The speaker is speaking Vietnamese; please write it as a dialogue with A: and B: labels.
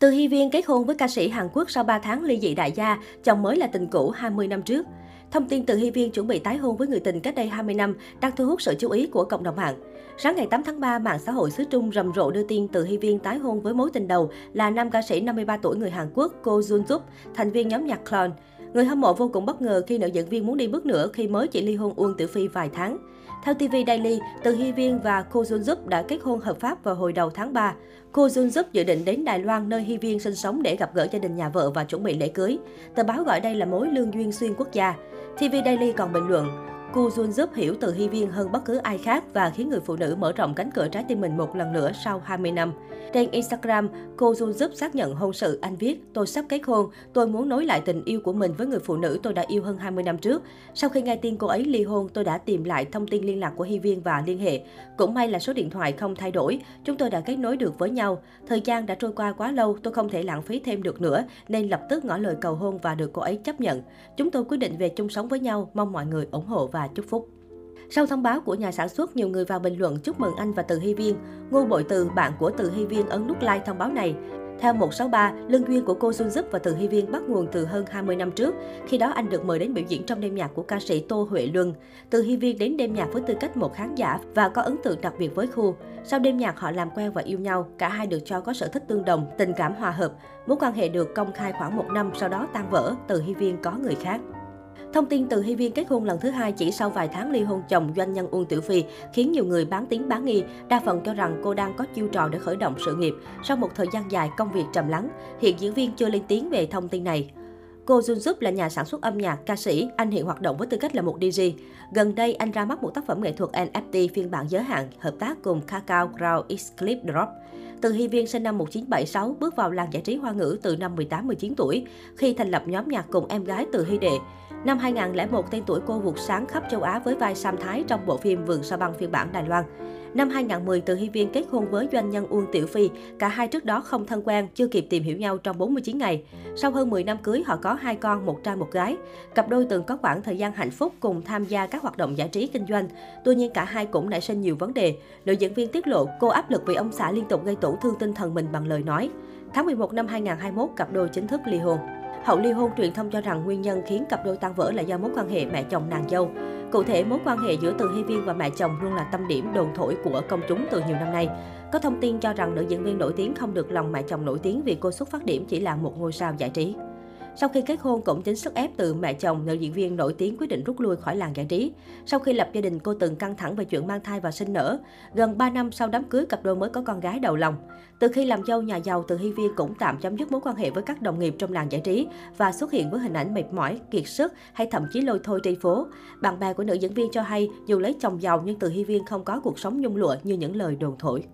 A: Từ Hy Viên kết hôn với ca sĩ Hàn Quốc sau 3 tháng ly dị đại gia, chồng mới là tình cũ 20 năm trước. Thông tin từ Hy Viên chuẩn bị tái hôn với người tình cách đây 20 năm đang thu hút sự chú ý của cộng đồng mạng. Sáng ngày 8 tháng 3, mạng xã hội xứ Trung rầm rộ đưa tin từ Hy Viên tái hôn với mối tình đầu là nam ca sĩ 53 tuổi người Hàn Quốc Ko Jun Jup, thành viên nhóm nhạc Clone. Người hâm mộ vô cùng bất ngờ khi nữ diễn viên muốn đi bước nữa khi mới chỉ ly hôn Uông Tử Phi vài tháng. Theo TV Daily, Từ Hy Viên và Ko Jun Jup đã kết hôn hợp pháp vào hồi đầu tháng 3. Ko Jun Jup dự định đến Đài Loan nơi Hy Viên sinh sống để gặp gỡ gia đình nhà vợ và chuẩn bị lễ cưới. Tờ báo gọi đây là mối lương duyên xuyên quốc gia. TV Daily còn bình luận, Cô Jun giúp hiểu từ Hy Viên hơn bất cứ ai khác và khiến người phụ nữ mở rộng cánh cửa trái tim mình một lần nữa sau 20 năm. Trên Instagram, cô Jun giúp xác nhận hôn sự. Anh viết, tôi sắp kết hôn, tôi muốn nối lại tình yêu của mình với người phụ nữ tôi đã yêu hơn 20 năm trước. Sau khi nghe tin cô ấy ly hôn, tôi đã tìm lại thông tin liên lạc của Hy Viên và liên hệ. Cũng may là số điện thoại không thay đổi, chúng tôi đã kết nối được với nhau. Thời gian đã trôi qua quá lâu, tôi không thể lãng phí thêm được nữa, nên lập tức ngỏ lời cầu hôn và được cô ấy chấp nhận. Chúng tôi quyết định về chung sống với nhau, mong mọi người ủng hộ và chúc phúc. Sau thông báo của nhà sản xuất, nhiều người vào bình luận chúc mừng anh và Từ Hy Viên. Ngô Bội Từ, bạn của Từ Hy Viên ấn nút like thông báo này. Theo 163, lương duyên của cô Sun Giúp và Từ Hy Viên bắt nguồn từ hơn 20 năm trước. Khi đó anh được mời đến biểu diễn trong đêm nhạc của ca sĩ Tô Huệ Luân. Từ Hy Viên đến đêm nhạc với tư cách một khán giả và có ấn tượng đặc biệt với khu. Sau đêm nhạc họ làm quen và yêu nhau, cả hai được cho có sở thích tương đồng, tình cảm hòa hợp. Mối quan hệ được công khai khoảng một năm, sau đó tan vỡ, Từ Hy Viên có người khác. Thông tin từ Hy Viên kết hôn lần thứ hai chỉ sau vài tháng ly hôn chồng doanh nhân Uông Tiểu Phi khiến nhiều người bán tiếng bán nghi, đa phần cho rằng cô đang có chiêu trò để khởi động sự nghiệp. Sau một thời gian dài công việc trầm lắng, hiện diễn viên chưa lên tiếng về thông tin này. Cô Jun Sup là nhà sản xuất âm nhạc, ca sĩ. Anh hiện hoạt động với tư cách là một DJ. Gần đây, anh ra mắt một tác phẩm nghệ thuật NFT phiên bản giới hạn, hợp tác cùng Kakao Crowd X Clip Drop. Từ Hy Viên sinh năm 1976 bước vào làng giải trí hoa ngữ từ năm 18-19 tuổi, khi thành lập nhóm nhạc cùng em gái Từ Hy Đệ. Năm 2001, tên tuổi cô vụt sáng khắp châu Á với vai Sam Thái trong bộ phim Vườn sao Băng phiên bản Đài Loan. Năm 2010, Từ Hy Viên kết hôn với doanh nhân Uông Tiểu Phi. Cả hai trước đó không thân quen, chưa kịp tìm hiểu nhau trong 49 ngày. Sau hơn 10 năm cưới, họ có hai con, một trai một gái. Cặp đôi từng có khoảng thời gian hạnh phúc cùng tham gia các hoạt động giải trí kinh doanh. Tuy nhiên cả hai cũng nảy sinh nhiều vấn đề. Nữ diễn viên tiết lộ cô áp lực vì ông xã liên tục gây tổn thương tinh thần mình bằng lời nói. Tháng 11 năm 2021, cặp đôi chính thức ly hôn. Hậu ly hôn, truyền thông cho rằng nguyên nhân khiến cặp đôi tan vỡ là do mối quan hệ mẹ chồng nàng dâu. Cụ thể, mối quan hệ giữa Từ Hy Viên và mẹ chồng luôn là tâm điểm đồn thổi của công chúng từ nhiều năm nay. Có thông tin cho rằng nữ diễn viên nổi tiếng không được lòng mẹ chồng nổi tiếng vì cô xuất phát điểm chỉ là một ngôi sao giải trí. Sau khi kết hôn, cũng chính sức ép từ mẹ chồng, nữ diễn viên nổi tiếng quyết định rút lui khỏi làng giải trí. Sau khi lập gia đình, cô từng căng thẳng về chuyện mang thai và sinh nở. Gần 3 năm sau đám cưới, cặp đôi mới có con gái đầu lòng. Từ khi làm dâu nhà giàu, Từ Hy Viên cũng tạm chấm dứt mối quan hệ với các đồng nghiệp trong làng giải trí và xuất hiện với hình ảnh mệt mỏi, kiệt sức hay thậm chí lôi thôi trên phố. Bạn bè của nữ diễn viên cho hay, dù lấy chồng giàu nhưng Từ Hy Viên không có cuộc sống nhung lụa như những lời đồn thổi.